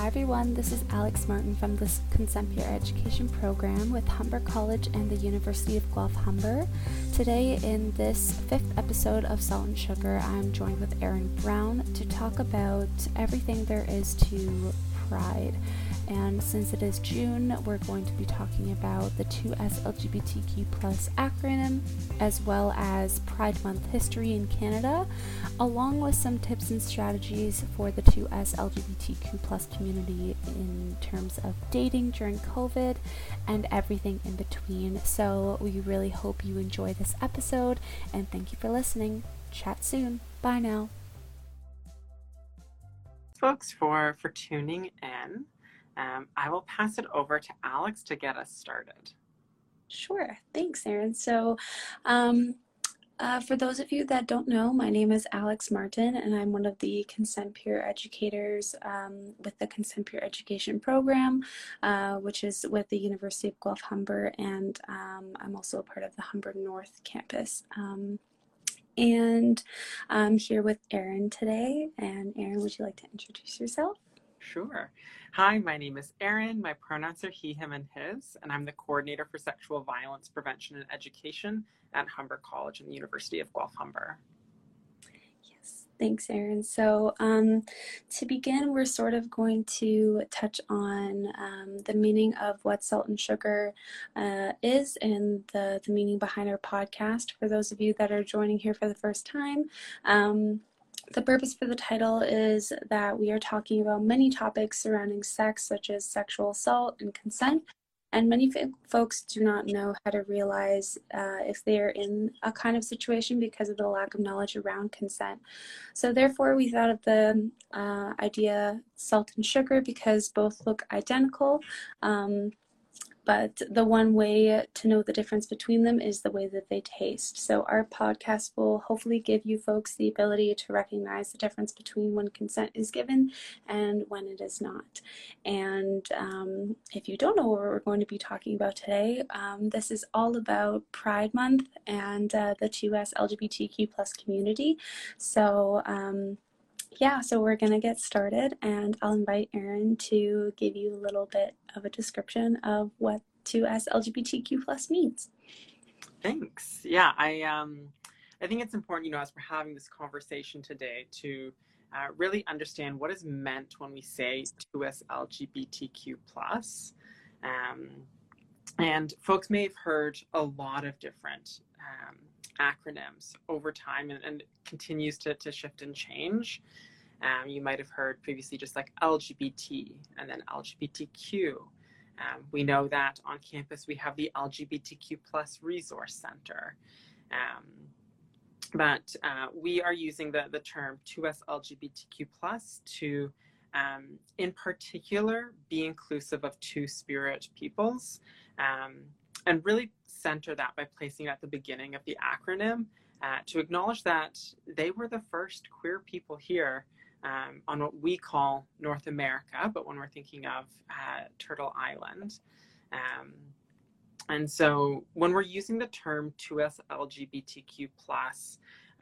Hi everyone, this is Alex Martin from the Consent Peer Education Program with Humber College and the University of Guelph Humber. Today, in this fifth episode of Salt and Sugar, I'm joined with Erin Brown to talk about everything there is to Pride. And since it is June, we're going to be talking about the 2S LGBTQ acronym, as well as Pride Month history in Canada, along with some tips and strategies for the 2S LGBTQ community in terms of dating during COVID and everything in between. So we really hope you enjoy this episode and thank you for listening. Chat soon. Bye now. Folks, for for tuning in. Um, I will pass it over to Alex to get us started. Sure. Thanks, Erin. So, um, uh, for those of you that don't know, my name is Alex Martin, and I'm one of the consent peer educators um, with the Consent Peer Education Program, uh, which is with the University of Guelph Humber, and um, I'm also a part of the Humber North campus. Um, and I'm here with Erin today. And Erin, would you like to introduce yourself? Sure. Hi, my name is Erin. My pronouns are he, him, and his, and I'm the coordinator for sexual violence prevention and education at Humber College and the University of Guelph Humber. Yes, thanks, Erin. So, um, to begin, we're sort of going to touch on um, the meaning of what salt and sugar uh, is and the, the meaning behind our podcast for those of you that are joining here for the first time. Um, the purpose for the title is that we are talking about many topics surrounding sex, such as sexual assault and consent. And many f- folks do not know how to realize uh, if they are in a kind of situation because of the lack of knowledge around consent. So, therefore, we thought of the uh, idea salt and sugar because both look identical. Um, but the one way to know the difference between them is the way that they taste. So, our podcast will hopefully give you folks the ability to recognize the difference between when consent is given and when it is not. And um, if you don't know what we're going to be talking about today, um, this is all about Pride Month and uh, the 2S LGBTQ plus community. So, um, yeah, so we're going to get started, and I'll invite Erin to give you a little bit of a description of what 2S LGBTQ plus means. Thanks. Yeah, I um, I think it's important, you know, as we're having this conversation today, to uh, really understand what is meant when we say 2S LGBTQ plus. Um, and folks may have heard a lot of different um, acronyms over time and, and continues to, to shift and change. Um, you might have heard previously just like LGBT and then LGBTQ. Um, we know that on campus we have the LGBTQ plus resource center. Um, but uh, we are using the, the term 2S LGBTQ plus to, um, in particular, be inclusive of two spirit peoples um, and really center that by placing it at the beginning of the acronym uh, to acknowledge that they were the first queer people here um, on what we call North America, but when we're thinking of uh, Turtle Island. Um, and so when we're using the term 2S LGBTQ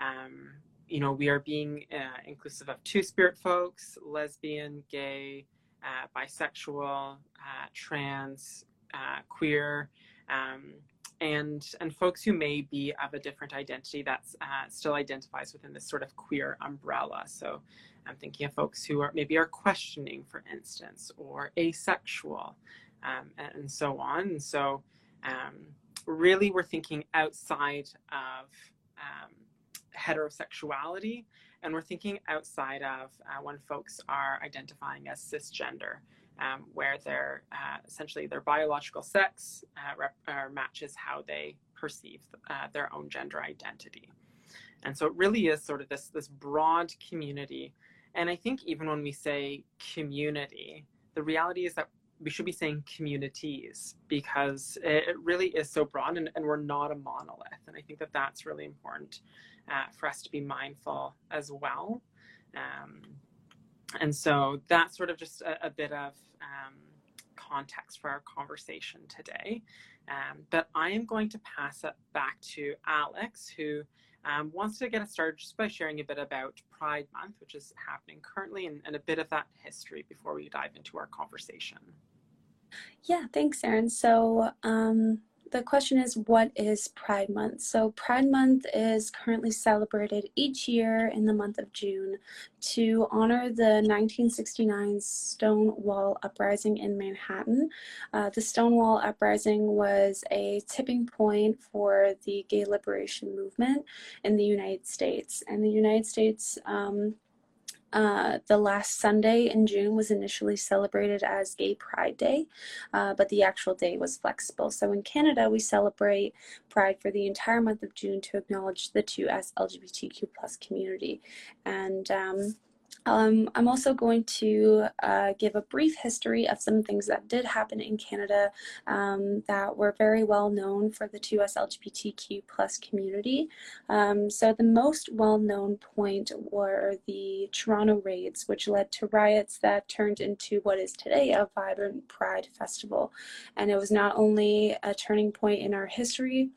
um, you know, we are being uh, inclusive of two spirit folks, lesbian, gay, uh, bisexual, uh, trans, uh, queer, um, and and folks who may be of a different identity that uh, still identifies within this sort of queer umbrella. So I'm thinking of folks who are maybe are questioning, for instance, or asexual, um, and so on. And so um, really, we're thinking outside of um, heterosexuality, and we're thinking outside of uh, when folks are identifying as cisgender um, where their uh, essentially their biological sex uh, rep- uh, matches how they perceive uh, their own gender identity. And so it really is sort of this this broad community. And I think even when we say community, the reality is that we should be saying communities because it really is so broad and, and we're not a monolith. And I think that that's really important uh, for us to be mindful as well. Um, and so that's sort of just a, a bit of um, context for our conversation today. Um, but I am going to pass it back to Alex, who um, wants to get us started just by sharing a bit about Pride Month, which is happening currently, and, and a bit of that history before we dive into our conversation. Yeah, thanks, Erin. So, um, the question is what is Pride Month? So, Pride Month is currently celebrated each year in the month of June to honor the 1969 Stonewall Uprising in Manhattan. Uh, the Stonewall Uprising was a tipping point for the gay liberation movement in the United States. And the United States um, uh, the last Sunday in June was initially celebrated as Gay Pride Day, uh, but the actual day was flexible. So in Canada, we celebrate Pride for the entire month of June to acknowledge the two 2S LGBTQ plus community. And um, um, I'm also going to uh, give a brief history of some things that did happen in Canada um, that were very well known for the 2S LGBTQ plus community. Um, so the most well-known point were the Toronto raids, which led to riots that turned into what is today a vibrant Pride festival. And it was not only a turning point in our history,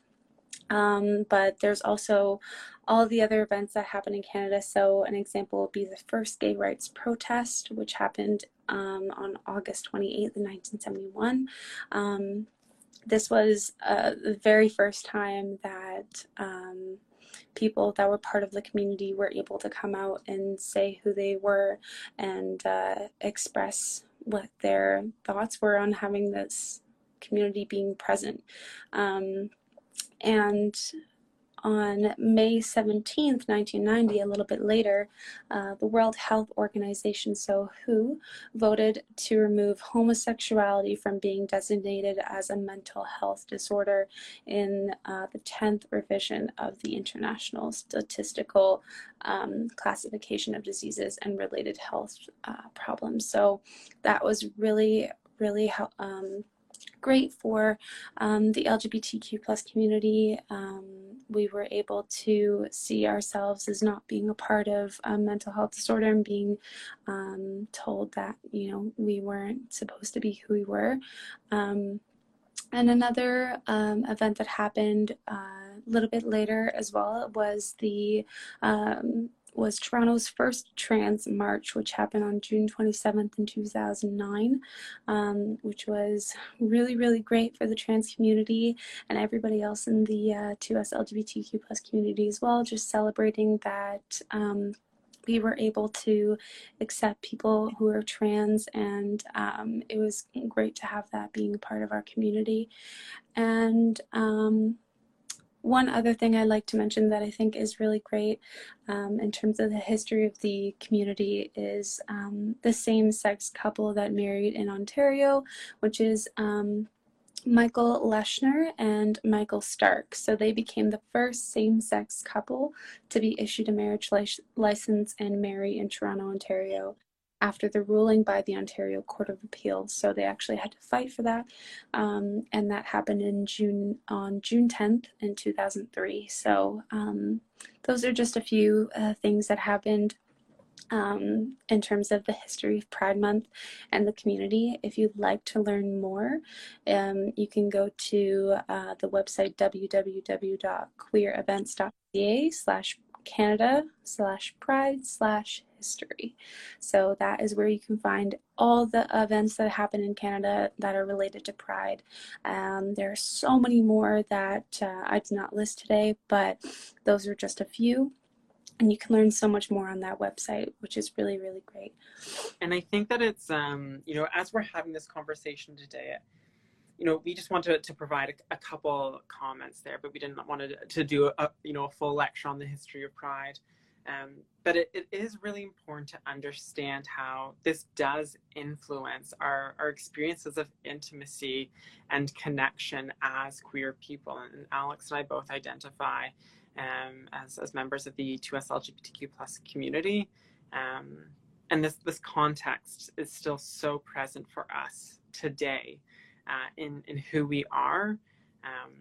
um, but there's also all the other events that happen in Canada. So, an example would be the first gay rights protest, which happened um, on August 28th, 1971. Um, this was uh, the very first time that um, people that were part of the community were able to come out and say who they were and uh, express what their thoughts were on having this community being present. Um, and on May 17th, 1990, a little bit later, uh, the World Health Organization, so WHO, voted to remove homosexuality from being designated as a mental health disorder in uh, the 10th revision of the International Statistical um, Classification of Diseases and Related Health uh, Problems. So that was really, really um, great for um, the LGBTQ plus community. Um, we were able to see ourselves as not being a part of a mental health disorder and being um, told that you know we weren't supposed to be who we were. Um, and another um, event that happened uh, a little bit later as well was the um, was Toronto's first trans march, which happened on June 27th in 2009, um, which was really, really great for the trans community and everybody else in the uh, 2S LGBTQ plus community as well, just celebrating that um, we were able to accept people who are trans and um, it was great to have that being part of our community. And um, one other thing I'd like to mention that I think is really great um, in terms of the history of the community is um, the same sex couple that married in Ontario, which is um, Michael Leshner and Michael Stark. So they became the first same sex couple to be issued a marriage license and marry in Toronto, Ontario after the ruling by the Ontario Court of Appeals. So they actually had to fight for that, um, and that happened in June on June 10th in 2003. So um, those are just a few uh, things that happened. Um, in terms of the history of Pride Month and the community. If you'd like to learn more, um, you can go to uh, the website www.queerevents.ca slash Canada slash Pride slash history. So that is where you can find all the events that happen in Canada that are related to Pride. Um, there are so many more that uh, I did not list today, but those are just a few. And you can learn so much more on that website, which is really, really great. And I think that it's, um, you know, as we're having this conversation today, you know, we just wanted to, provide a, a couple comments there, but we didn't want to, to do a, you know, a full lecture on the history of Pride. Um, but it, it is really important to understand how this does influence our, our experiences of intimacy and connection as queer people. And Alex and I both identify um, as, as members of the 2S LGBTQ plus community. Um, and this, this context is still so present for us today uh, in, in who we are. Um,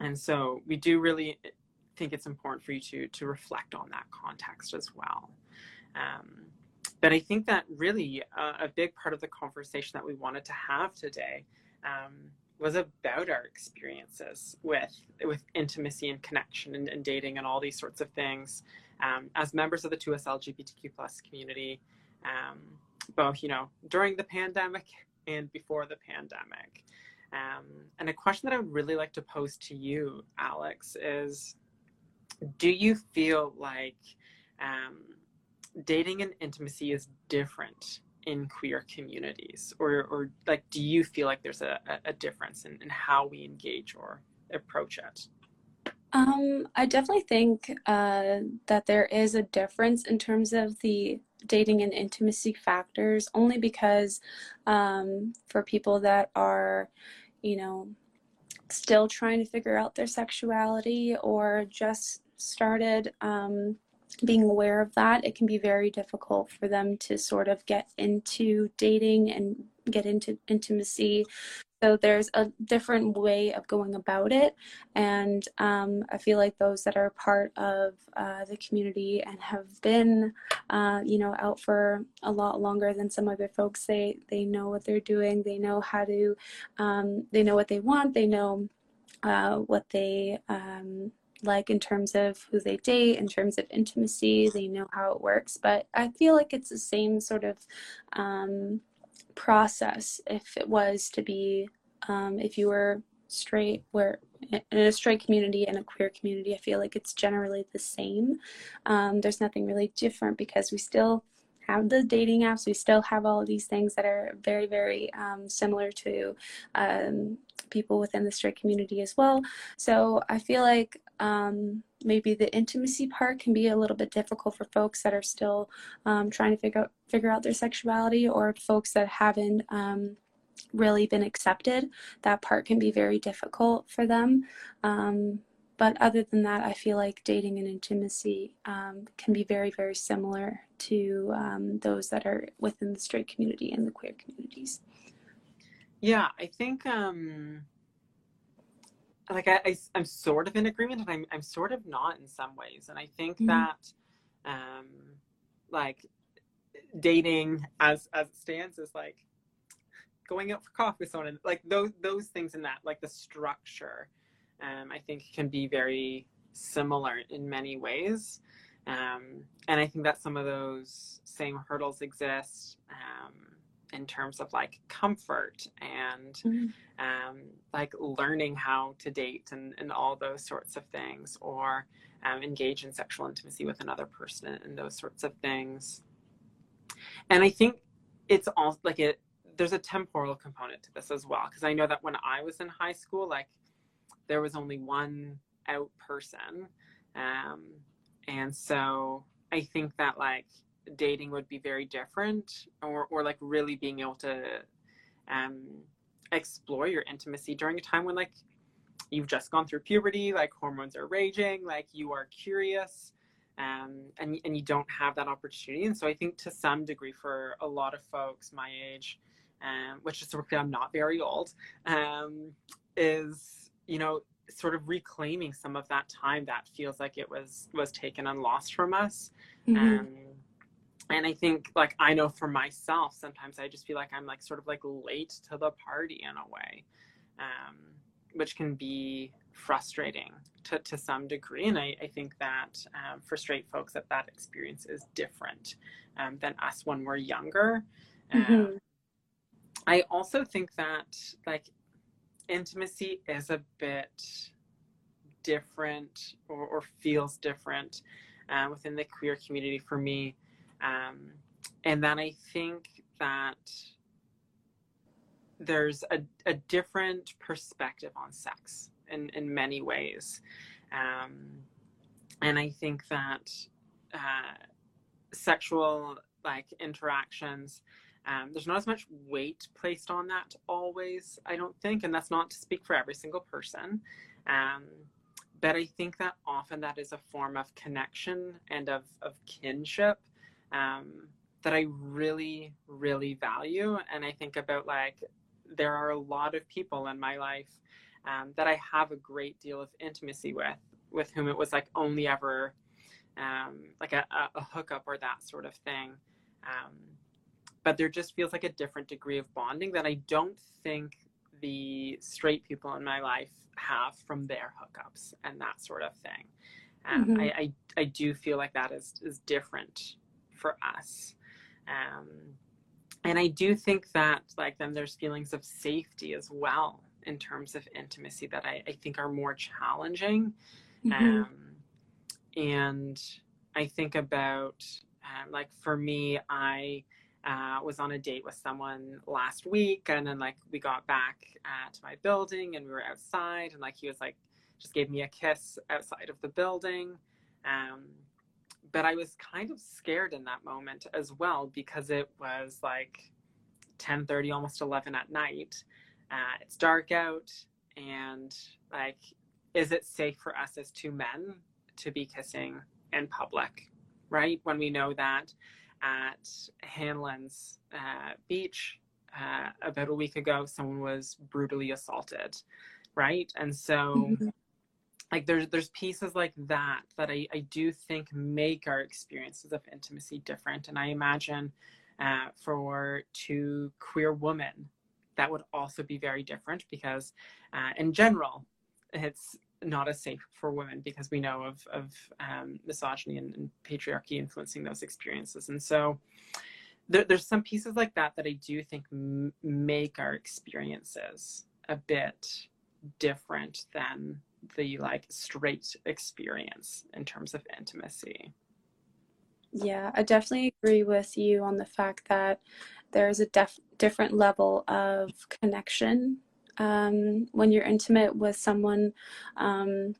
and so we do really think it's important for you to to reflect on that context as well. Um, but I think that really uh, a big part of the conversation that we wanted to have today um, was about our experiences with with intimacy and connection and, and dating and all these sorts of things um, as members of the 2S LGBTQ plus community, um, both you know during the pandemic and before the pandemic. Um, and a question that I would really like to pose to you, Alex, is: Do you feel like um, dating and intimacy is different in queer communities or, or like do you feel like there's a, a difference in, in how we engage or approach it um, I definitely think uh, that there is a difference in terms of the dating and intimacy factors, only because um, for people that are, you know, still trying to figure out their sexuality or just started um, being aware of that, it can be very difficult for them to sort of get into dating and get into intimacy. So there's a different way of going about it. And um, I feel like those that are part of uh, the community and have been, uh, you know, out for a lot longer than some other folks, they, they know what they're doing. They know how to, um, they know what they want. They know uh, what they, um, like in terms of who they date, in terms of intimacy, they know how it works. But I feel like it's the same sort of um, process if it was to be, um, if you were straight, where in a straight community and a queer community, I feel like it's generally the same. Um, there's nothing really different because we still have the dating apps. We still have all these things that are very, very um, similar to um, people within the straight community as well. So I feel like um, maybe the intimacy part can be a little bit difficult for folks that are still um, trying to figure out figure out their sexuality, or folks that haven't um, really been accepted. That part can be very difficult for them. Um, but other than that, I feel like dating and intimacy um, can be very, very similar to um, those that are within the straight community and the queer communities. Yeah, I think um like I, I am sort of in agreement and I'm I'm sort of not in some ways. And I think mm-hmm. that um like dating as as it stands is like going out for coffee with someone and like those those things in that like the structure um I think can be very similar in many ways. Um and I think that some of those same hurdles exist. Um in terms of like comfort and mm-hmm. um, like learning how to date and, and all those sorts of things or um, engage in sexual intimacy with another person and those sorts of things and i think it's all like it there's a temporal component to this as well because i know that when i was in high school like there was only one out person um, and so i think that like dating would be very different or, or like really being able to um, explore your intimacy during a time when like you've just gone through puberty like hormones are raging like you are curious um, and, and you don't have that opportunity and so i think to some degree for a lot of folks my age um, which is i'm not very old um, is you know sort of reclaiming some of that time that feels like it was was taken and lost from us mm-hmm. And I think like I know for myself, sometimes I just feel like I'm like sort of like late to the party in a way, um, which can be frustrating to, to some degree. And I, I think that um, for straight folks that that experience is different um, than us when we're younger. Mm-hmm. Um, I also think that like intimacy is a bit different or, or feels different uh, within the queer community for me um, and then I think that there's a, a different perspective on sex in, in many ways. Um, and I think that uh, sexual like interactions, um, there's not as much weight placed on that always, I don't think. And that's not to speak for every single person. Um, but I think that often that is a form of connection and of, of kinship um, that I really, really value. And I think about like, there are a lot of people in my life um, that I have a great deal of intimacy with, with whom it was like only ever um, like a, a, hookup or that sort of thing. Um, but there just feels like a different degree of bonding that I don't think the straight people in my life have from their hookups and that sort of thing. Um, mm-hmm. I, I, I do feel like that is is different for us. Um, and I do think that like then there's feelings of safety as well in terms of intimacy that I, I think are more challenging. Mm-hmm. Um, and I think about um, like for me, I uh, was on a date with someone last week, and then like we got back uh, to my building, and we were outside, and like he was like just gave me a kiss outside of the building. Um, but I was kind of scared in that moment as well because it was like 10:30, almost 11 at night. Uh, it's dark out, and like, is it safe for us as two men to be kissing in public? Right when we know that at Hanlan's uh, beach uh, about a week ago, someone was brutally assaulted, right? And so, mm-hmm. Like, there's there's pieces like that that I, I do think make our experiences of intimacy different. And I imagine uh, for two queer women, that would also be very different because, uh, in general, it's not as safe for women because we know of, of um, misogyny and, and, patriarchy influencing those experiences. And so there, there's some pieces like that that I do think m- make our experiences a bit different than the like straight experience in terms of intimacy. Yeah, I definitely agree with you on the fact that there's a def- different level of connection um, when you're intimate with someone, um,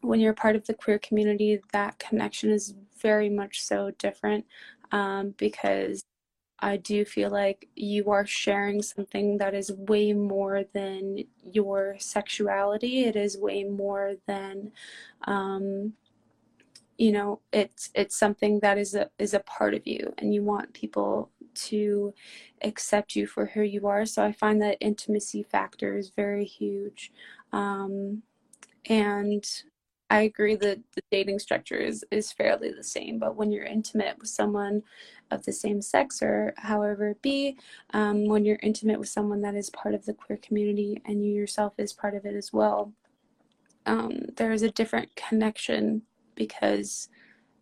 when you're part of the queer community, that connection is very much so different um, because I do feel like you are sharing something that is way more than your sexuality. It is way more than, um, you know, it's it's something that is a is a part of you, and you want people to accept you for who you are. So I find that intimacy factor is very huge. Um, and I agree that the dating structure is, is fairly the same, but when you're intimate with someone of the same sex or however it be, um, when you're intimate with someone that is part of the queer community and you yourself is part of it as well, um, there is a different connection because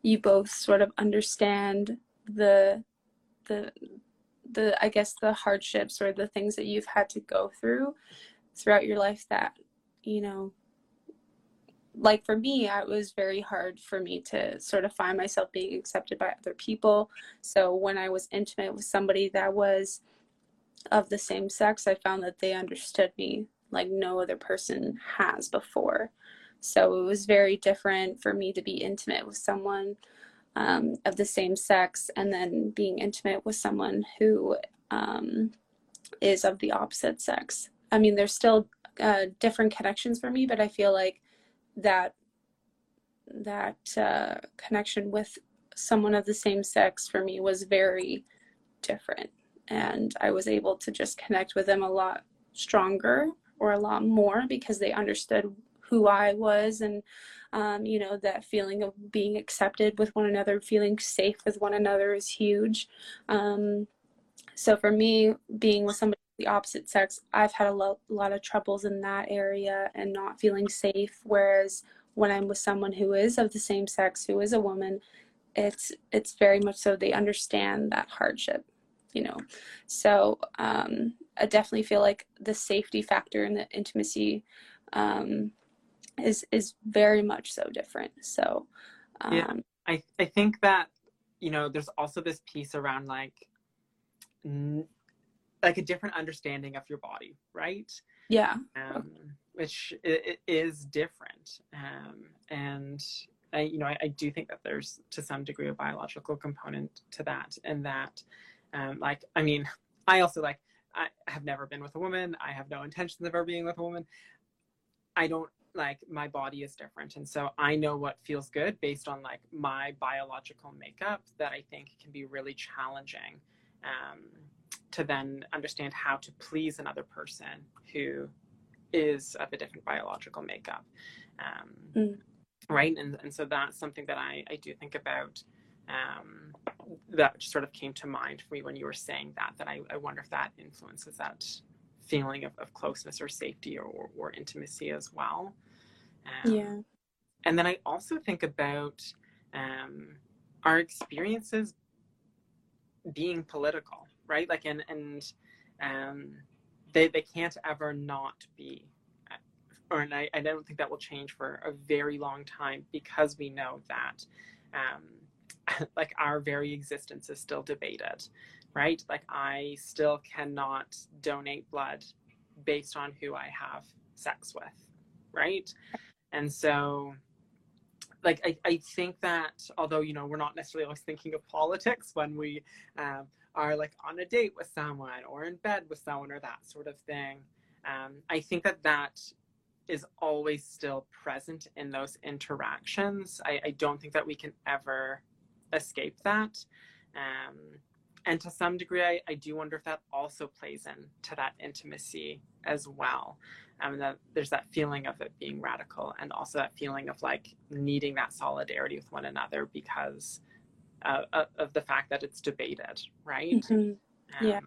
you both sort of understand the the the I guess the hardships or the things that you've had to go through throughout your life that you know like for me it was very hard for me to sort of find myself being accepted by other people so when i was intimate with somebody that was of the same sex i found that they understood me like no other person has before so it was very different for me to be intimate with someone um, of the same sex and then being intimate with someone who um, is of the opposite sex. I mean, there's still uh, different connections for me, but I feel like that that uh, connection with someone of the same sex for me was very different, and I was able to just connect with them a lot stronger or a lot more because they understood who I was and um, you know that feeling of being accepted with one another feeling safe with one another is huge. Um, so for me being with somebody the opposite sex i've had a lo- lot of troubles in that area and not feeling safe whereas when i'm with someone who is of the same sex who is a woman it's it's very much so they understand that hardship you know so um, i definitely feel like the safety factor and the intimacy um, is is very much so different. So um, yeah, I I think that you know there's also this piece around like like a different understanding of your body, right? Yeah. Um, which it, it is different, um, and I, you know I, I, do think that there's to some degree a biological component to that, and that um, like I mean I also like I have never been with a woman. I have no intentions of ever being with a woman. I don't like my body is different and so i know what feels good based on like my biological makeup that i think can be really challenging um, to then understand how to please another person who is of a different biological makeup um, mm. right and, and so that's something that i, I do think about um, that sort of came to mind for me when you were saying that that I, I wonder if that influences that feeling of, of closeness or safety or, or, intimacy as well. Um, yeah. And then I also think about um, our experiences being political, right? Like, and, and um, they, they can't ever not be. Or, and I, I don't think that will change for a very long time because we know that um, like our very existence is still debated right? Like I still cannot donate blood based on who I have sex with, right? And so like I, I think that although you know we're not necessarily always thinking of politics when we um, are like on a date with someone or in bed with someone or that sort of thing um, i think that that is always still present in those interactions. I, I don't think that we can ever escape that um, and to some degree I, I do wonder if that also plays into that intimacy as well I mean, that there's that feeling of it being radical and also that feeling of like needing that solidarity with one another because uh, of the fact that it's debated right mm-hmm. um, yeah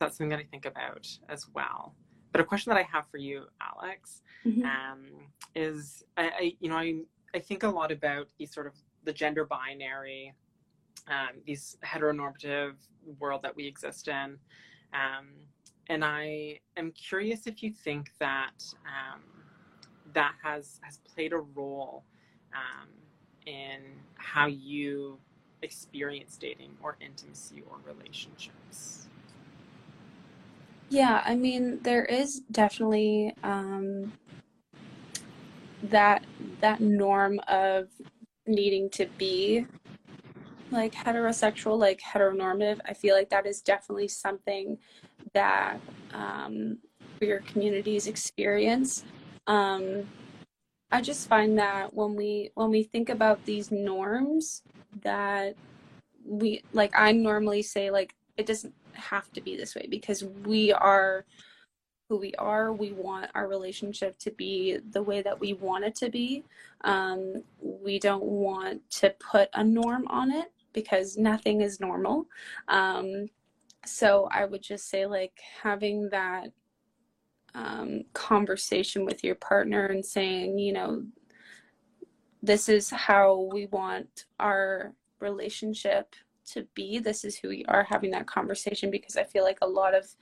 that's something that i think about as well but a question that i have for you alex mm-hmm. um, is I, I you know i i think a lot about these sort of the gender binary um, these heteronormative world that we exist in. Um, and I am curious if you think that um, that has has played a role um, in how you experience dating or intimacy or relationships. Yeah, I mean, there is definitely um, that that norm of needing to be like heterosexual, like heteronormative, I feel like that is definitely something that um, queer communities experience. Um, I just find that when we when we think about these norms, that we like I normally say like it doesn't have to be this way because we are who we are. We want our relationship to be the way that we want it to be. Um, we don't want to put a norm on it because nothing is normal. Um, so I would just say, like, having that um, conversation with your partner and saying, you know, this is how we want our relationship to be. This is who we are having that conversation because I feel like a lot of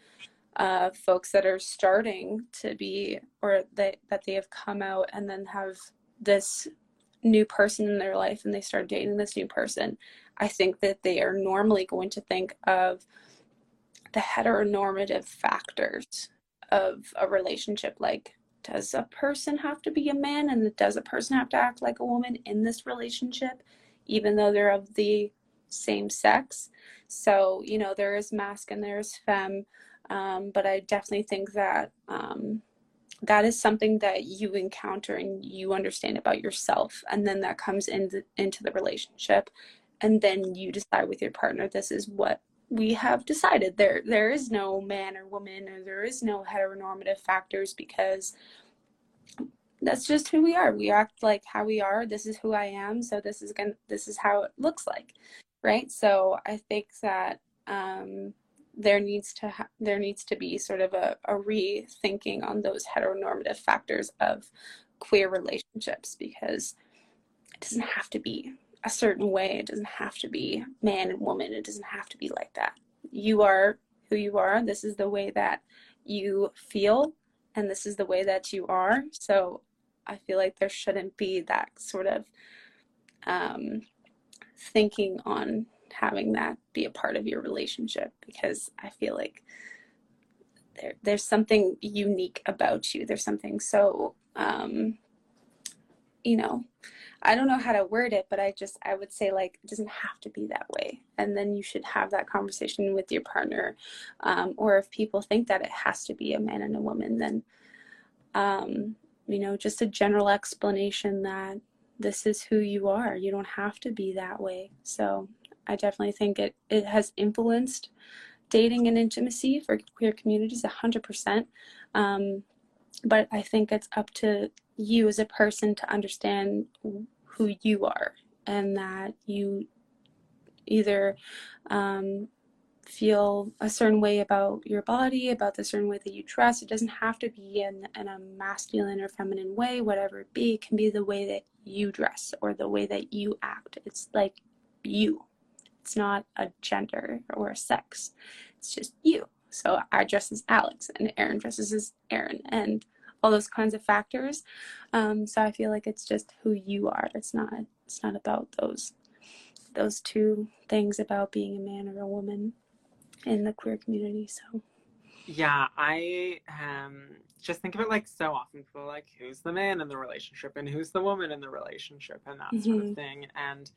uh, folks that are starting to be or that, that they have come out and then have this new person in their life and they start dating this new person I think that they are normally going to think of the heteronormative factors of a relationship like does a person have to be a man and does a person have to act like a woman in this relationship even though they're of the same sex? So you know there is masc and there's femme um, but i definitely think that um, that is something that you encounter and you understand about yourself and then that comes into into the relationship and then you decide with your partner this is what we have decided. There there is no man or woman or there is no heteronormative factors because that's just who we are. We act like how we are. This is who i am. So this is going this is how it looks like right? So i think that um there needs to ha- there needs to be sort of a, a rethinking on those heteronormative factors of queer relationships because it doesn't have to be a certain way. It doesn't have to be man and woman. It doesn't have to be like that. You are who you are. This is the way that you feel, and this is the way that you are. So I feel like there shouldn't be that sort of um, thinking on having that be a part of your relationship because I feel like there, there's something unique about you. There's something so, um, you know, I don't know how to word it, but I just I would say like it doesn't have to be that way, and then you should have that conversation with your partner, um, or if people think that it has to be a man and a woman, then um, you know just a general explanation that this is who you are. You don't have to be that way. So I definitely think it it has influenced dating and intimacy for queer communities a hundred percent. Um, but I think it's up to you as a person to understand who you are and that you either um, feel a certain way about your body, about the certain way that you dress. It doesn't have to be in, in a masculine or feminine way, whatever it be. It can be the way that you dress or the way that you act. It's like you. It's not a gender or a sex. It's just you. So I dress as Alex and Erin dresses as Erin and all those kinds of factors. Um, so I feel like it's just who you are. It's not it's not about those those two things about being a man or a woman in the queer community. So yeah, I um just think of it like so often people like who's the man in the relationship and who's the woman in the relationship and that mm-hmm. sort of mm-hmm. thing. And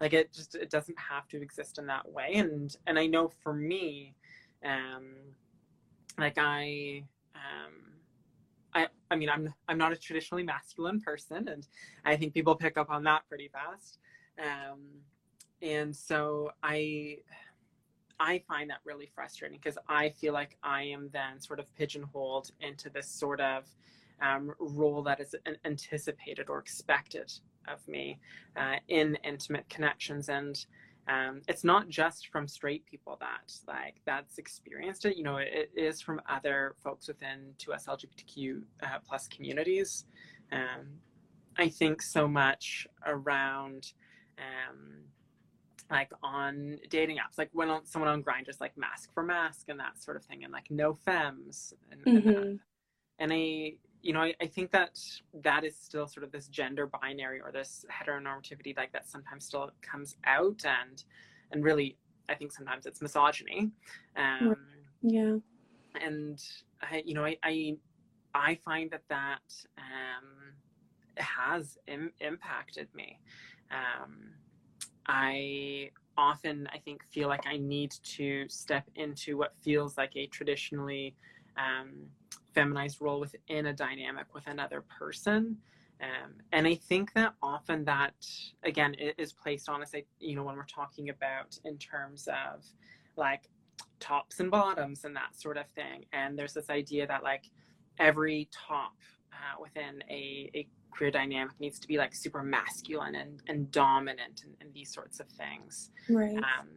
like it just it doesn't have to exist in that way. And and I know for me, um like I um I I mean I'm I'm not a traditionally masculine person and I think people pick up on that pretty fast. Um and so I I find that really frustrating because I feel like I am then sort of pigeonholed into this sort of um, role that is anticipated or expected of me uh, in intimate connections and um, it's not just from straight people that like that's experienced it you know it, it is from other folks within 2s lgbtq uh, plus communities um, i think so much around um, like on dating apps, like when someone on Grindr just like masc for masc and that sort of thing, and like no femmes, and, mm-hmm. and, and I, you know, I, I, think that that is still sort of this gender binary or this heteronormativity, like that sometimes still comes out, and and really, I think sometimes it's misogyny. Um, yeah, and I, you know, I, I, I find that that um, has Im- impacted me. Um, I often, I think, feel like I need to step into what feels like a traditionally um, feminized role within a dynamic with another person. Um, and I think that often that, again, is placed on us, you know, when we're talking about in terms of like tops and bottoms and that sort of thing. And there's this idea that like every top uh, within a, a queer dynamic needs to be like super masculine and, and dominant and, and these sorts of things. Right. Um,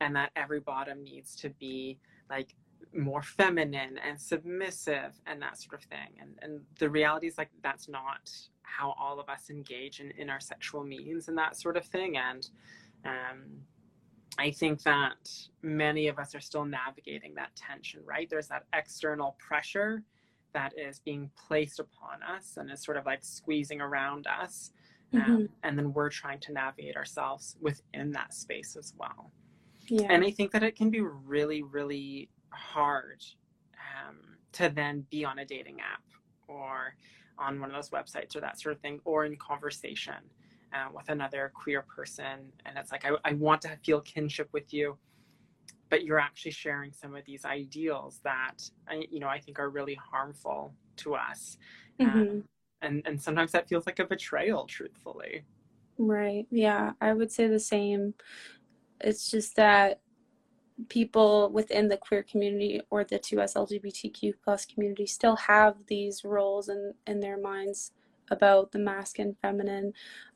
and that every bottom needs to be like more feminine and submissive and that sort of thing. And and the reality is like that's not how all of us engage in, in our sexual means and that sort of thing. And um I think that many of us are still navigating that tension, right? There's that external pressure that is being placed upon us and is sort of like squeezing around us. Um, mm-hmm. and then we're trying to navigate ourselves within that space as well. Yeah. And I think that it can be really, really hard um, to then be on a dating app or on one of those websites or that sort of thing, or in conversation uh, with another queer person. And it's like, I, I want to feel kinship with you but you're actually sharing some of these ideals that you know I think are really harmful to us, mm-hmm. um, and and sometimes that feels like a betrayal, truthfully. Right. Yeah, I would say the same. It's just that people within the queer community or the 2S LGBTQ plus community still have these roles in, in their minds about the masculine feminine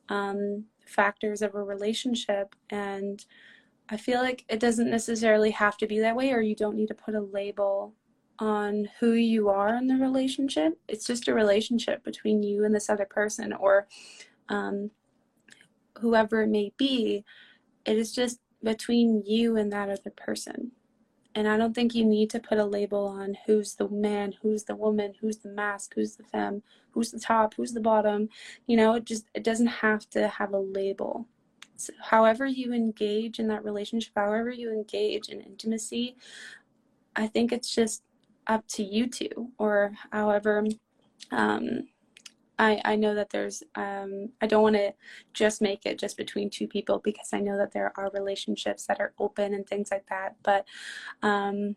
um, factors of a relationship and I feel like it doesn't necessarily have to be that way, or you don't need to put a label on who you are in the relationship. It's just a relationship between you and this other person, or um, whoever it may be. It is just between you and that other person. And I don't think you need to put a label on who's the man, who's the woman, who's the masc, who's the femme, who's the top, who's the bottom. You know, it just it doesn't have to have a label however you engage in that relationship, however you engage in intimacy, I think it's just up to you two, or however. Um, I, I know that there's um, I don't want to just make it just between two people because I know that there are relationships that are open and things like that. But um,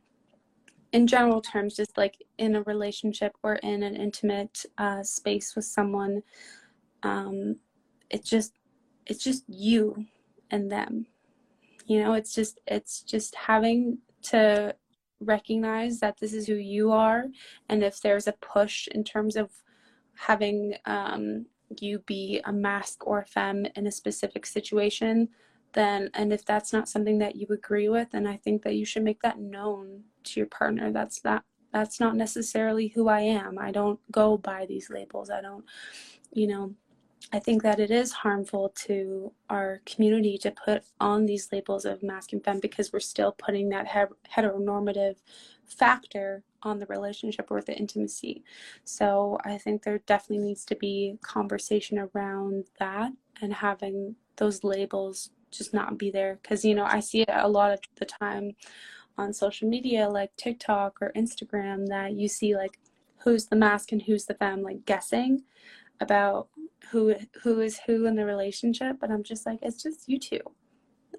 in general terms, just like in a relationship or in an intimate uh, space with someone, um, it just it's just you and them you know it's just it's just having to recognize that this is who you are and if there's a push in terms of having um, you be a masc or a femme in a specific situation then and if that's not something that you agree with then i think that you should make that known to your partner. That's not that's not necessarily who i am. I don't go by these labels. I don't you know i think that it is harmful to our community to put on these labels of masc and femme because we're still putting that heteronormative factor on the relationship or the intimacy. So i think there definitely needs to be conversation around that and having those labels just not be there. Because you know i see it a lot of the time on social media like tiktok or instagram that you see like who's the masc and who's the femme like guessing about who who is who in the relationship. But i'm just like it's just you two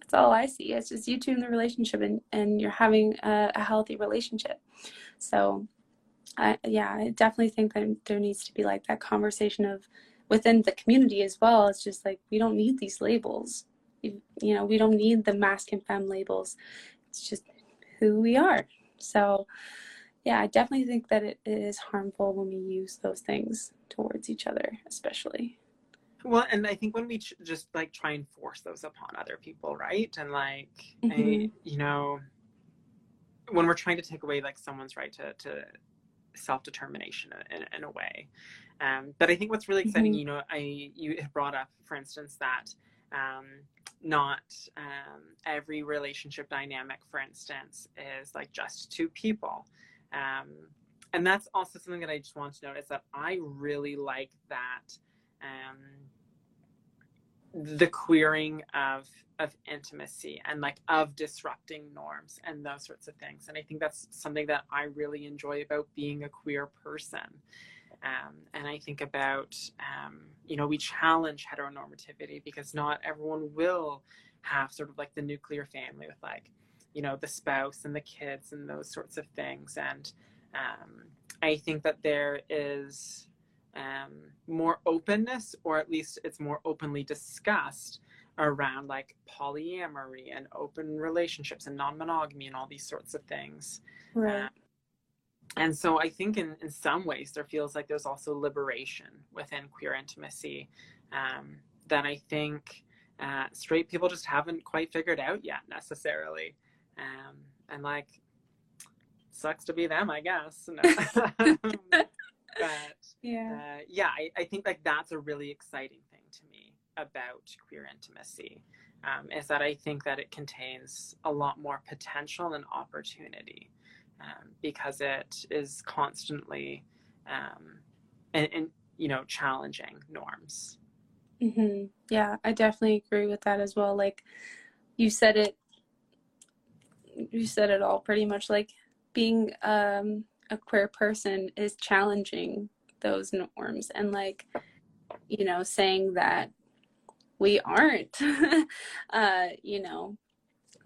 that's all i see it's just you two in the relationship and and you're having a, a healthy relationship so i yeah i definitely think that there needs to be like that conversation of within the community as well it's just like we don't need these labels you know, we don't need the masc and femme labels. It's just who we are. So, yeah, I definitely think that it is harmful when we use those things towards each other, especially. Well, and I think when we ch- just like try and force those upon other people, right? And like, mm-hmm. I, you know, when we're trying to take away like someone's right to, to self determination in, in, a way. Um, but I think what's really exciting, mm-hmm. you know, I you brought up, for instance, that um, not um, every relationship dynamic, for instance, is like just two people. Um, and that's also something that I just want to note is that I really like that um, the queering of of intimacy and like of disrupting norms and those sorts of things. And I think that's something that I really enjoy about being a queer person. Um, and I think about, um, you know, we challenge heteronormativity because not everyone will have sort of like the nuclear family with like, you know, the spouse and the kids and those sorts of things. And um, I think that there is um, more openness, or at least it's more openly discussed around like polyamory and open relationships and non monogamy and all these sorts of things. Right. Um, and so I think in, in some ways there feels like there's also liberation within queer intimacy um, that I think uh, straight people just haven't quite figured out yet necessarily. Um, and like, sucks to be them, I guess. No. but yeah, uh, yeah, I, I think like that's a really exciting thing to me about queer intimacy. Um, is that I think that it contains a lot more potential and opportunity um, because it is constantly um, and, and, you know challenging norms mm-hmm. yeah i definitely agree with that as well like you said it you said it all pretty much like being um, a queer person is challenging those norms and like you know saying that we aren't uh you know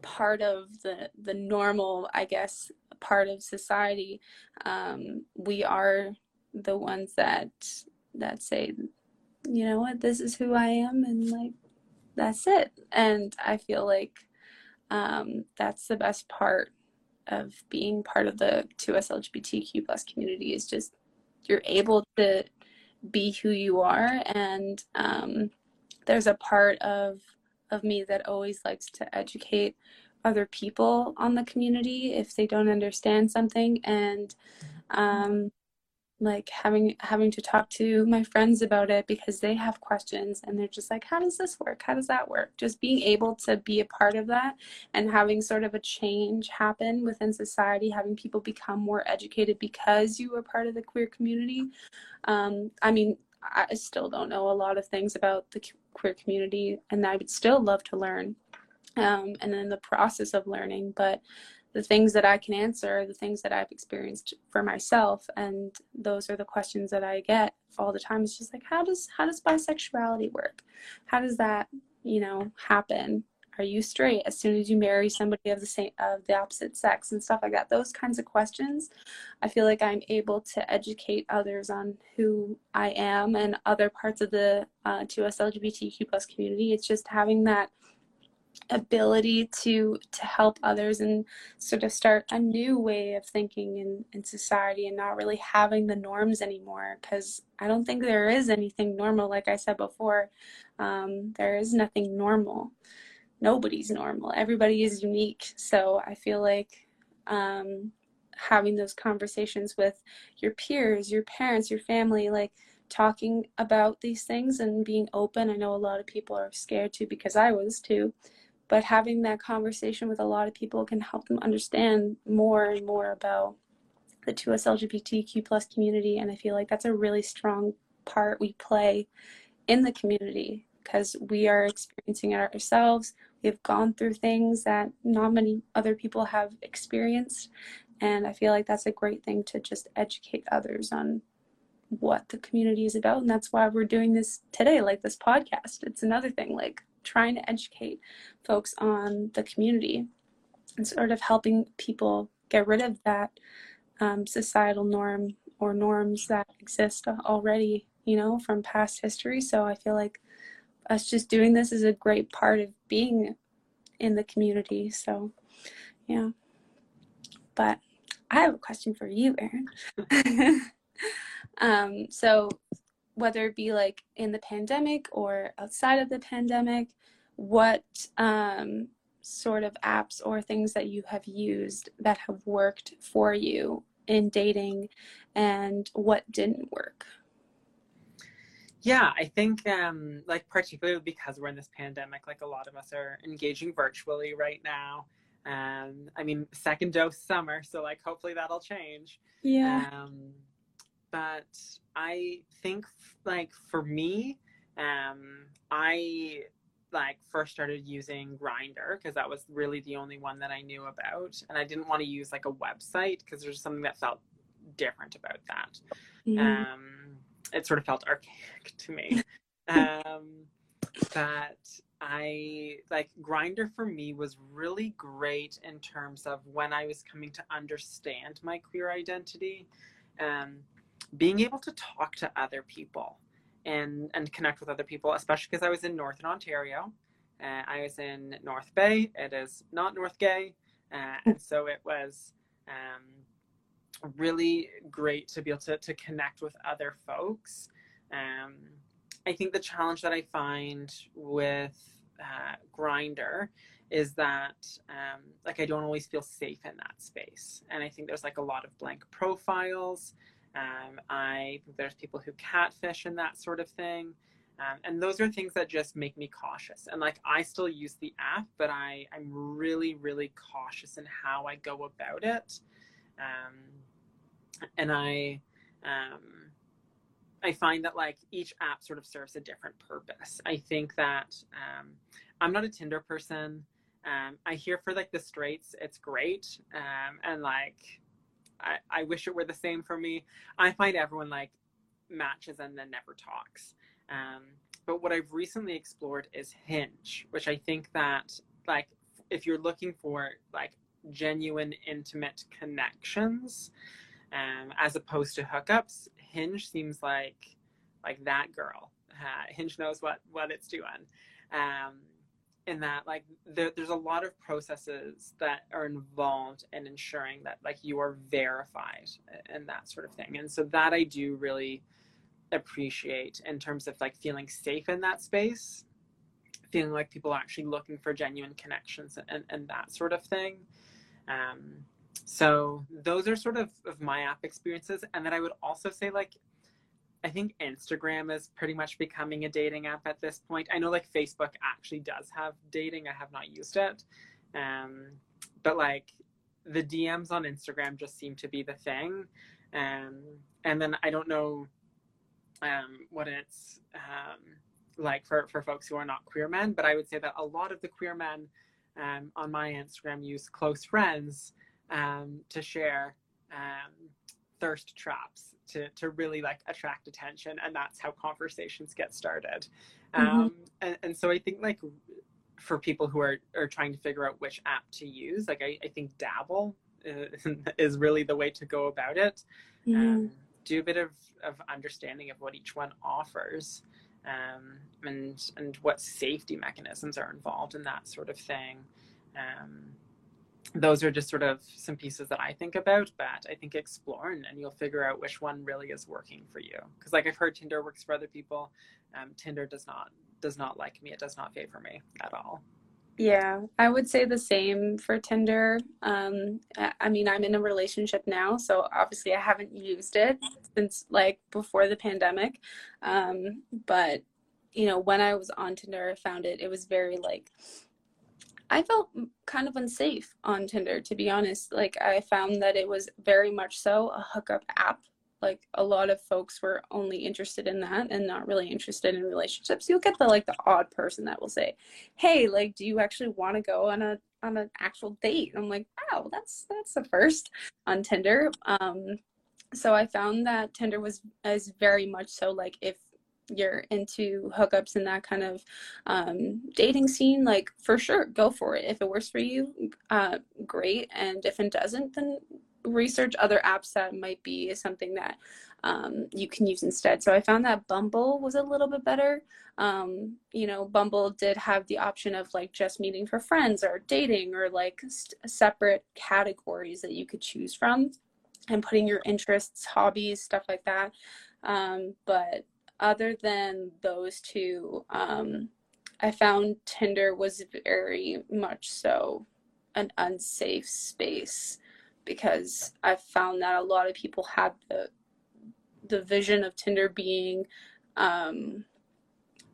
part of the the normal i guess part of society. Um, we are the ones that that say you know what this is who i am and like that's it. And i feel like um, that's the best part of being part of the 2s lgbtq plus community is just you're able to be who you are. And um, there's a part of of me that always likes to educate other people on the community if they don't understand something. And um, like having having to talk to my friends about it because they have questions and they're just like how does this work how does that work just being able to be a part of that and having sort of a change happen within society having people become more educated because you were part of the queer community um, i mean i still don't know a lot of things about the queer community and i would still love to learn um, and then the process of learning. But the things that I can answer, the things that I've experienced for myself, and those are the questions that I get all the time. It's just like, how does how does bisexuality work? How does that you know happen? Are you straight as soon as you marry somebody of the same of the opposite sex and stuff like that? Those kinds of questions, I feel like I'm able to educate others on who I am and other parts of the uh, 2S LGBTQ plus community. It's just having that ability to to help others and sort of start a new way of thinking in, in society and not really having the norms anymore because i don't think there is anything normal like i said before um, there is nothing normal nobody's normal. Everybody is unique. So I feel like um, having those conversations with your peers, your parents, your family, like talking about these things and being open. I know a lot of people are scared too because I was too. But having that conversation with a lot of people can help them understand more and more about the 2S LGBTQ plus community. And I feel like that's a really strong part we play in the community because we are experiencing it ourselves. We've gone through things that not many other people have experienced. And I feel like that's a great thing to just educate others on what the community is about. And that's why we're doing this today, like this podcast. It's another thing, like trying to educate folks on the community and sort of helping people get rid of that um, societal norm or norms that exist already, you know, from past history. So I feel like us just doing this is a great part of being in the community. So, yeah. But I have a question for you, Erin. um, so, whether it be like in the pandemic or outside of the pandemic, what um, sort of apps or things that you have used that have worked for you in dating and what didn't work? Yeah, I think um, like particularly because we're in this pandemic, like a lot of us are engaging virtually right now. Um, I mean, second dose summer, so like hopefully that'll change. Yeah. Um, but I think like for me, um, I like first started using Grindr because that was really the only one that I knew about, and I didn't want to use like a website because there's something that felt different about that. Um, it sort of felt archaic to me. um, but I like Grindr for me was really great in terms of when I was coming to understand my queer identity, um, being able to talk to other people and and connect with other people, especially because I was in Northern Ontario. Uh, I was in North Bay. It is not North Gay, uh, and so it was um, really great to be able to to connect with other folks. Um, I think the challenge that I find with uh, Grindr is that um, like I don't always feel safe in that space, and I think there's like a lot of blank profiles. Um, I think there's people who catfish and that sort of thing. Um, and those are things that just make me cautious. And like I still use the app, but I, I'm really, really cautious in how I go about it. Um, and I, um, I find that like each app sort of serves a different purpose. I think that um, I'm not a Tinder person. Um, I hear for like the straights, it's great. Um, and like I, I wish it were the same for me. I find everyone like matches and then never talks. Um, but what I've recently explored is Hinge, which I think that like if you're looking for like genuine intimate connections, um, as opposed to hookups, Hinge seems like like that girl. Uh, Hinge knows what what it's doing. Um, in that like there, there's a lot of processes that are involved in ensuring that like you are verified and that sort of thing. And so that i do really appreciate in terms of like feeling safe in that space feeling like people are actually looking for genuine connections and, and that sort of thing. Um, so those are sort of, of my app experiences. And then i would also say like I think Instagram is pretty much becoming a dating app at this point. I know like Facebook actually does have dating. I have not used it. Um, but like the DMs on Instagram just seem to be the thing. Um, and then I don't know um, what it's um, like for, for folks who are not queer men, but I would say that a lot of the queer men um, on my Instagram use close friends um, to share thirst traps to to really like attract attention and that's how conversations get started. Mm-hmm. um, and, and so i think like for people who are are trying to figure out which app to use like i, I think dabble is really the way to go about it. Um, do a bit of, of understanding of what each one offers um, and and what safety mechanisms are involved in that sort of thing. Um, those are just sort of some pieces that I think about, but I think explore and, you'll figure out which one really is working for you. Because like I've heard Tinder works for other people, um, Tinder does not does not like me. It does not favor me at all. Yeah, I would say the same for Tinder. Um, I I mean, I'm in a relationship now, so obviously I haven't used it since like before the pandemic. Um, but you know, when I was on Tinder, I found it, it was very like I felt kind of unsafe on Tinder, to be honest. Like, I found that it was very much so a hookup app. Like, a lot of folks were only interested in that and not really interested in relationships. You'll get the like the odd person that will say, "Hey, like, do you actually want to go on a on an actual date?" I'm like, "Wow, that's that's the first on Tinder." Um, so I found that Tinder was is very much so like if you're into hookups and that kind of um, dating scene, like for sure, go for it. If it works for you, uh, great. And if it doesn't, then research other apps that might be something that um, you can use instead. So I found that Bumble was a little bit better. Um, you know, Bumble did have the option of like just meeting for friends or dating or like st- separate categories that you could choose from and putting your interests, hobbies, stuff like that. Um, but other than those two, um, I found Tinder was very much so an unsafe space because I found that a lot of people had the the vision of Tinder being um,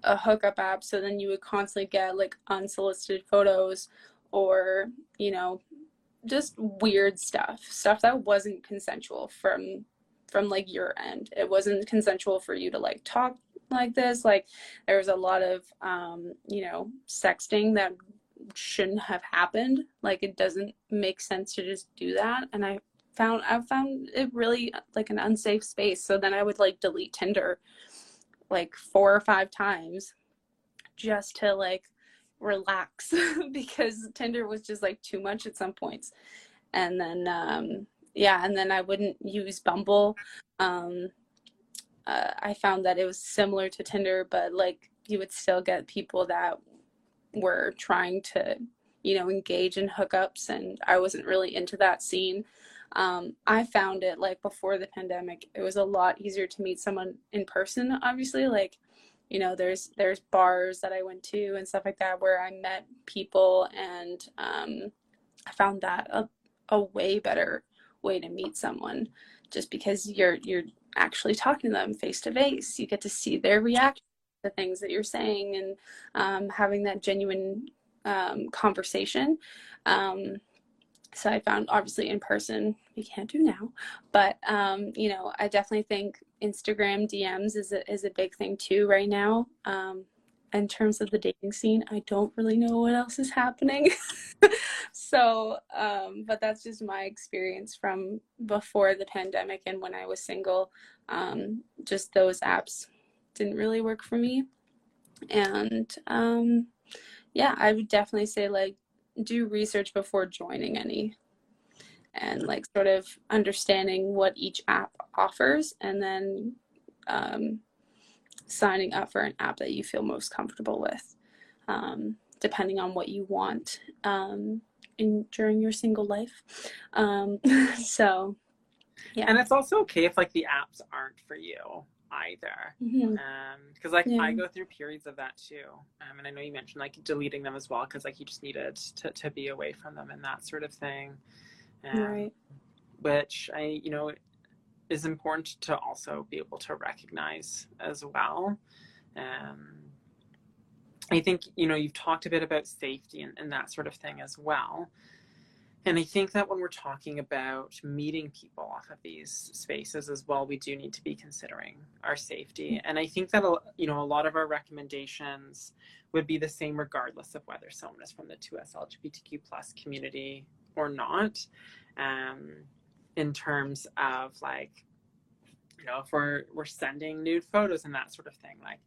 a hookup app. So then you would constantly get like unsolicited photos or you know just weird stuff, stuff that wasn't consensual from from like your end. It wasn't consensual for you to like talk like this. Like there was a lot of um, you know, sexting that shouldn't have happened. Like it doesn't make sense to just do that. And I found I found it really like an unsafe space. So then I would like delete Tinder like four or five times just to like relax because Tinder was just like too much at some points. And then um yeah, and then I wouldn't use Bumble. Um, uh, I found that it was similar to Tinder, but like you would still get people that were trying to, you know, engage in hookups, and I wasn't really into that scene. Um, I found it like before the pandemic, it was a lot easier to meet someone in person. Obviously, like you know, there's there's bars that I went to and stuff like that where I met people, and um, I found that a, a way better way to meet someone just because you're you're actually talking to them face to face. You get to see their reaction to things that you're saying and um, having that genuine um, conversation. Um, so i found obviously in person we can't do now but um, you know i definitely think instagram dms is a, is a big thing too right now. Um, in terms of the dating scene, I don't really know what else is happening. so, um, but that's just my experience from before the pandemic and when I was single. Um, just those apps didn't really work for me. And um, yeah, I would definitely say like do research before joining any and like sort of understanding what each app offers and then um, signing up for an app that you feel most comfortable with, um, depending on what you want um, in during your single life. Um, so, yeah. And it's also okay if like the apps aren't for you either because mm-hmm. um, like yeah. i go through periods of that too um, and i know you mentioned like deleting them as well because like you just needed to, to be away from them and that sort of thing um, right which i you know is important to also be able to recognize as well. Um, I think, you know, you've talked a bit about safety and, and that sort of thing as well. And I think that when we're talking about meeting people off of these spaces as well, we do need to be considering our safety. And I think that, you know, a lot of our recommendations would be the same regardless of whether someone is from the 2S LGBTQ plus community or not. Um, in terms of like you know if we're we're sending nude photos and that sort of thing like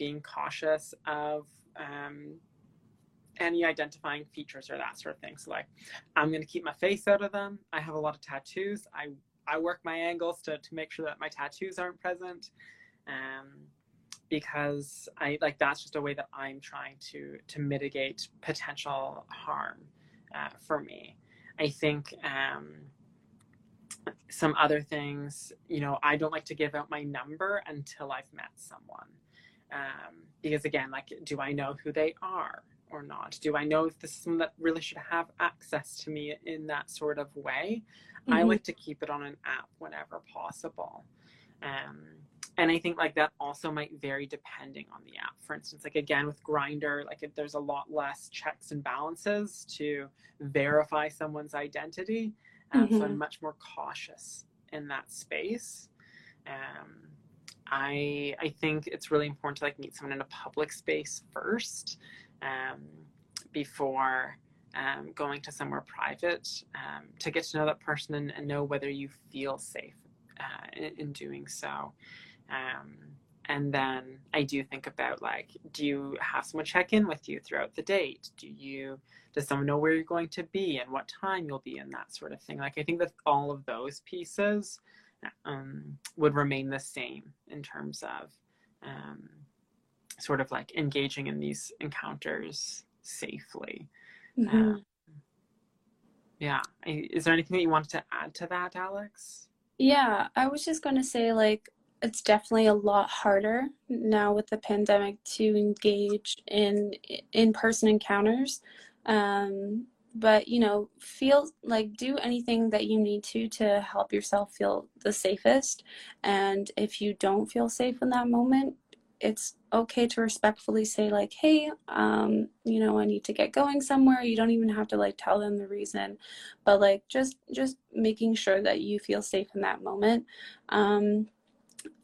being cautious of um, any identifying features or that sort of thing. So like i'm going to keep my face out of them. I have a lot of tattoos. I i work my angles to to make sure that my tattoos aren't present um, because i like that's just a way that i'm trying to to mitigate potential harm uh, for me. I think um, some other things, you know, I don't like to give out my number until I've met someone. Um, because again, like, do I know who they are? or not? Do I know if this is someone that really should have access to me in that sort of way? Mm-hmm. I like to keep it on an app whenever possible. Um, and I think like that also might vary depending on the app. For instance, like again with Grindr, like if there's a lot less checks and balances to verify someone's identity. Um, mm-hmm. So I'm mm-hmm. much more cautious in that space. Um, I I think it's really important to like meet someone in a public space first um, before um, going to somewhere private um, to get to know that person and, and know whether you feel safe uh, in, in, doing so. Um, and then I do think about like, do you have someone check in with you throughout the date? Do you does someone know where you're going to be and what time you'll be in that sort of thing? Like I think that all of those pieces um, would remain the same in terms of um, sort of like engaging in these encounters safely. Mm-hmm. Uh, yeah. Is there anything that you wanted to add to that, Alex? Yeah, I was just going to say, like, it's definitely a lot harder now with the pandemic to engage in in-person encounters um, but you know feel like do anything that you need to to help yourself feel the safest. And if you don't feel safe in that moment it's okay to respectfully say like hey um you know i need to get going somewhere. You don't even have to like tell them the reason but like just just making sure that you feel safe in that moment. Um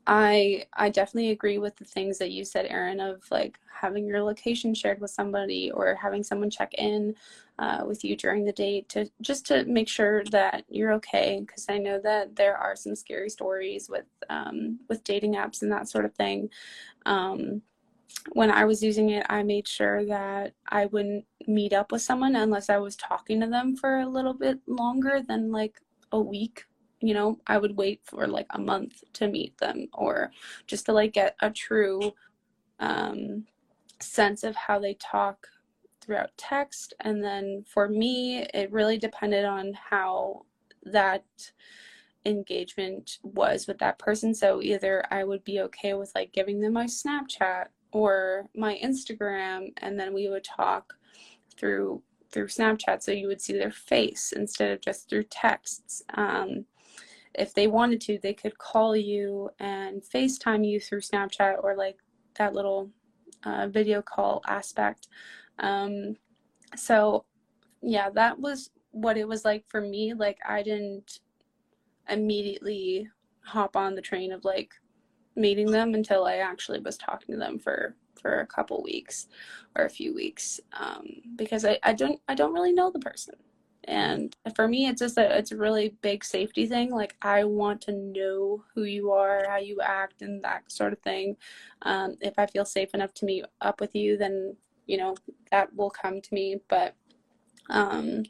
I I definitely agree with the things that you said, Erin, of like having your location shared with somebody or having someone check in uh, with you during the date to just to make sure that you're okay. Because I know that there are some scary stories with um, with dating apps and that sort of thing. Um, when I was using it, I made sure that I wouldn't meet up with someone unless I was talking to them for a little bit longer than like a week you know i would wait for like a month to meet them or just to like get a true um, sense of how they talk throughout text. And then for me it really depended on how that engagement was with that person. So either i would be okay with like giving them my snapchat or my instagram and then we would talk through through snapchat. So you would see their face instead of just through texts. Um, if they wanted to, they could call you and FaceTime you through Snapchat or like that little uh, video call aspect. Um, so, yeah, that was what it was like for me. Like, I didn't immediately hop on the train of like meeting them until I actually was talking to them for for a couple weeks or a few weeks. Um, because I, I don't I don't really know the person. And for me it's just a it's a really big safety thing. Like i want to know who you are how you act and that sort of thing. Um, if i feel safe enough to meet up with you then you know that will come to me but um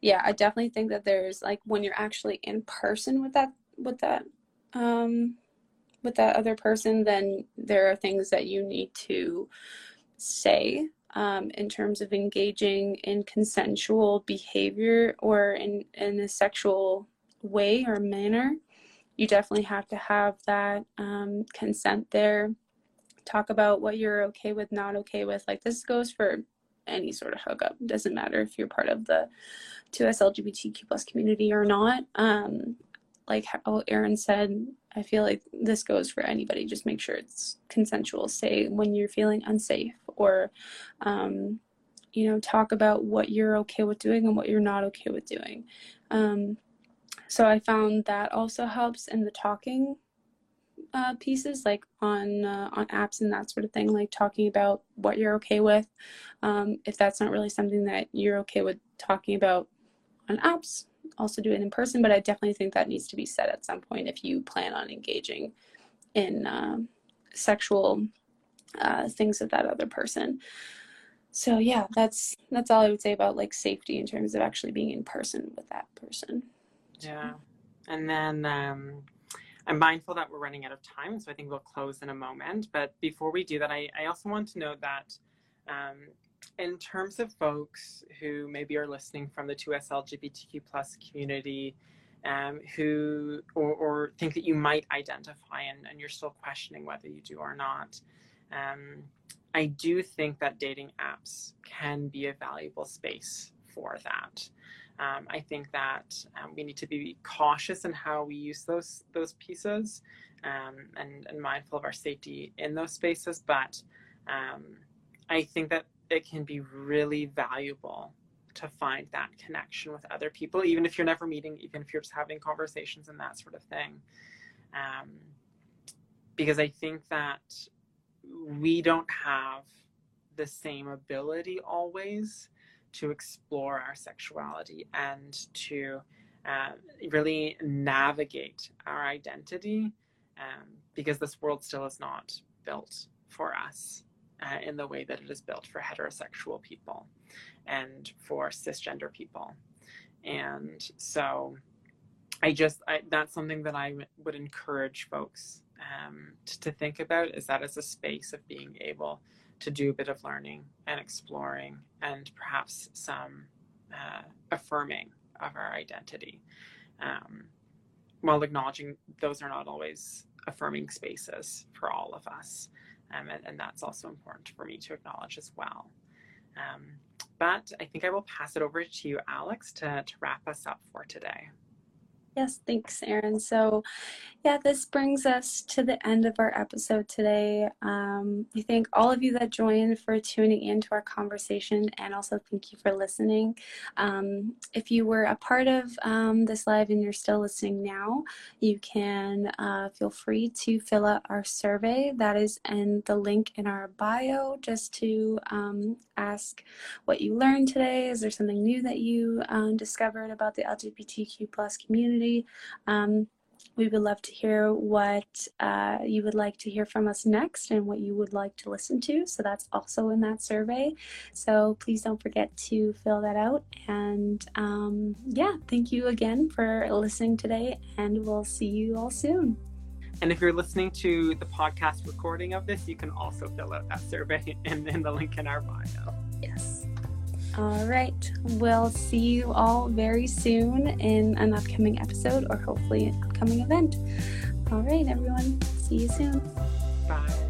yeah i definitely think that there's like when you're actually in person with that with that um with that other person then there are things that you need to say um, in terms of engaging in consensual behavior or in, in a sexual way or manner, you definitely have to have that um, consent there. Talk about what you're okay with, not okay with. Like this goes for any sort of hookup. It doesn't matter if you're part of the 2S LGBTQ plus community or not. Um, like how Erin said, I feel like this goes for anybody. Just make sure it's consensual. Say when you're feeling unsafe, or, um, you know, talk about what you're okay with doing and what you're not okay with doing. Um, so I found that also helps in the talking uh, pieces, like on uh, on apps and that sort of thing, like talking about what you're okay with. Um, if that's not really something that you're okay with talking about on apps, also do it in person, but I definitely think that needs to be said at some point if you plan on engaging in uh, sexual things with that other person. So yeah, that's that's all I would say about like safety in terms of actually being in person with that person. Yeah, and then um, I'm mindful that we're running out of time, so I think we'll close in a moment. But before we do that, I, I also want to note that um, in terms of folks who maybe are listening from the 2S LGBTQ plus community, um, who or, or, think that you might identify and, and, you're still questioning whether you do or not. Um, I do think that dating apps can be a valuable space for that. Um, I think that um, we need to be cautious in how we use those those pieces um, and, and, mindful of our safety in those spaces. But um, I think that it can be really valuable to find that connection with other people, even if you're never meeting, even if you're just having conversations and that sort of thing. Um, because I think that we don't have the same ability always to explore our sexuality and to uh, really navigate our identity um, because this world still is not built for us uh, in the way that it is built for heterosexual people and for cisgender people. And so I just, I, that's something that I would encourage folks um, to, to think about is that as a space of being able to do a bit of learning and exploring and perhaps some uh, affirming of our identity um, while acknowledging those are not always affirming spaces for all of us. Um, and, and, that's also important for me to acknowledge as well. Um, but I think I will pass it over to you, Alex, to, to wrap us up for today. Yes, thanks, Erin. So, yeah, this brings us to the end of our episode today. Um, we thank all of you that joined for tuning into our conversation and also thank you for listening. Um, if you were a part of um, this live and you're still listening now, you can uh, feel free to fill out our survey. That is in the link in our bio just to um, ask what you learned today. Is there something new that you um, discovered about the LGBTQ plus community? Um, we would love to hear what uh, you would like to hear from us next and what you would like to listen to. So that's also in that survey. So please don't forget to fill that out. And um, yeah, thank you again for listening today, and we'll see you all soon. And if you're listening to the podcast recording of this, you can also fill out that survey in, in the link in our bio. All right. We'll see you all very soon in an upcoming episode or hopefully an upcoming event. All right, everyone. See you soon. Bye.